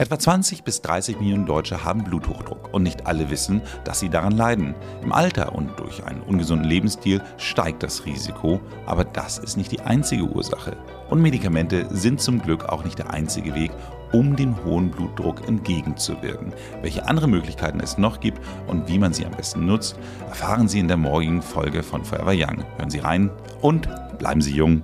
Etwa 20 bis 30 Millionen Deutsche haben Bluthochdruck und nicht alle wissen, dass sie daran leiden. Im Alter und durch einen ungesunden Lebensstil steigt das Risiko, aber das ist nicht die einzige Ursache. Und Medikamente sind zum Glück auch nicht der einzige Weg, um dem hohen Blutdruck entgegenzuwirken. Welche andere Möglichkeiten es noch gibt und wie man sie am besten nutzt, erfahren Sie in der morgigen Folge von Forever Young. Hören Sie rein und bleiben Sie jung.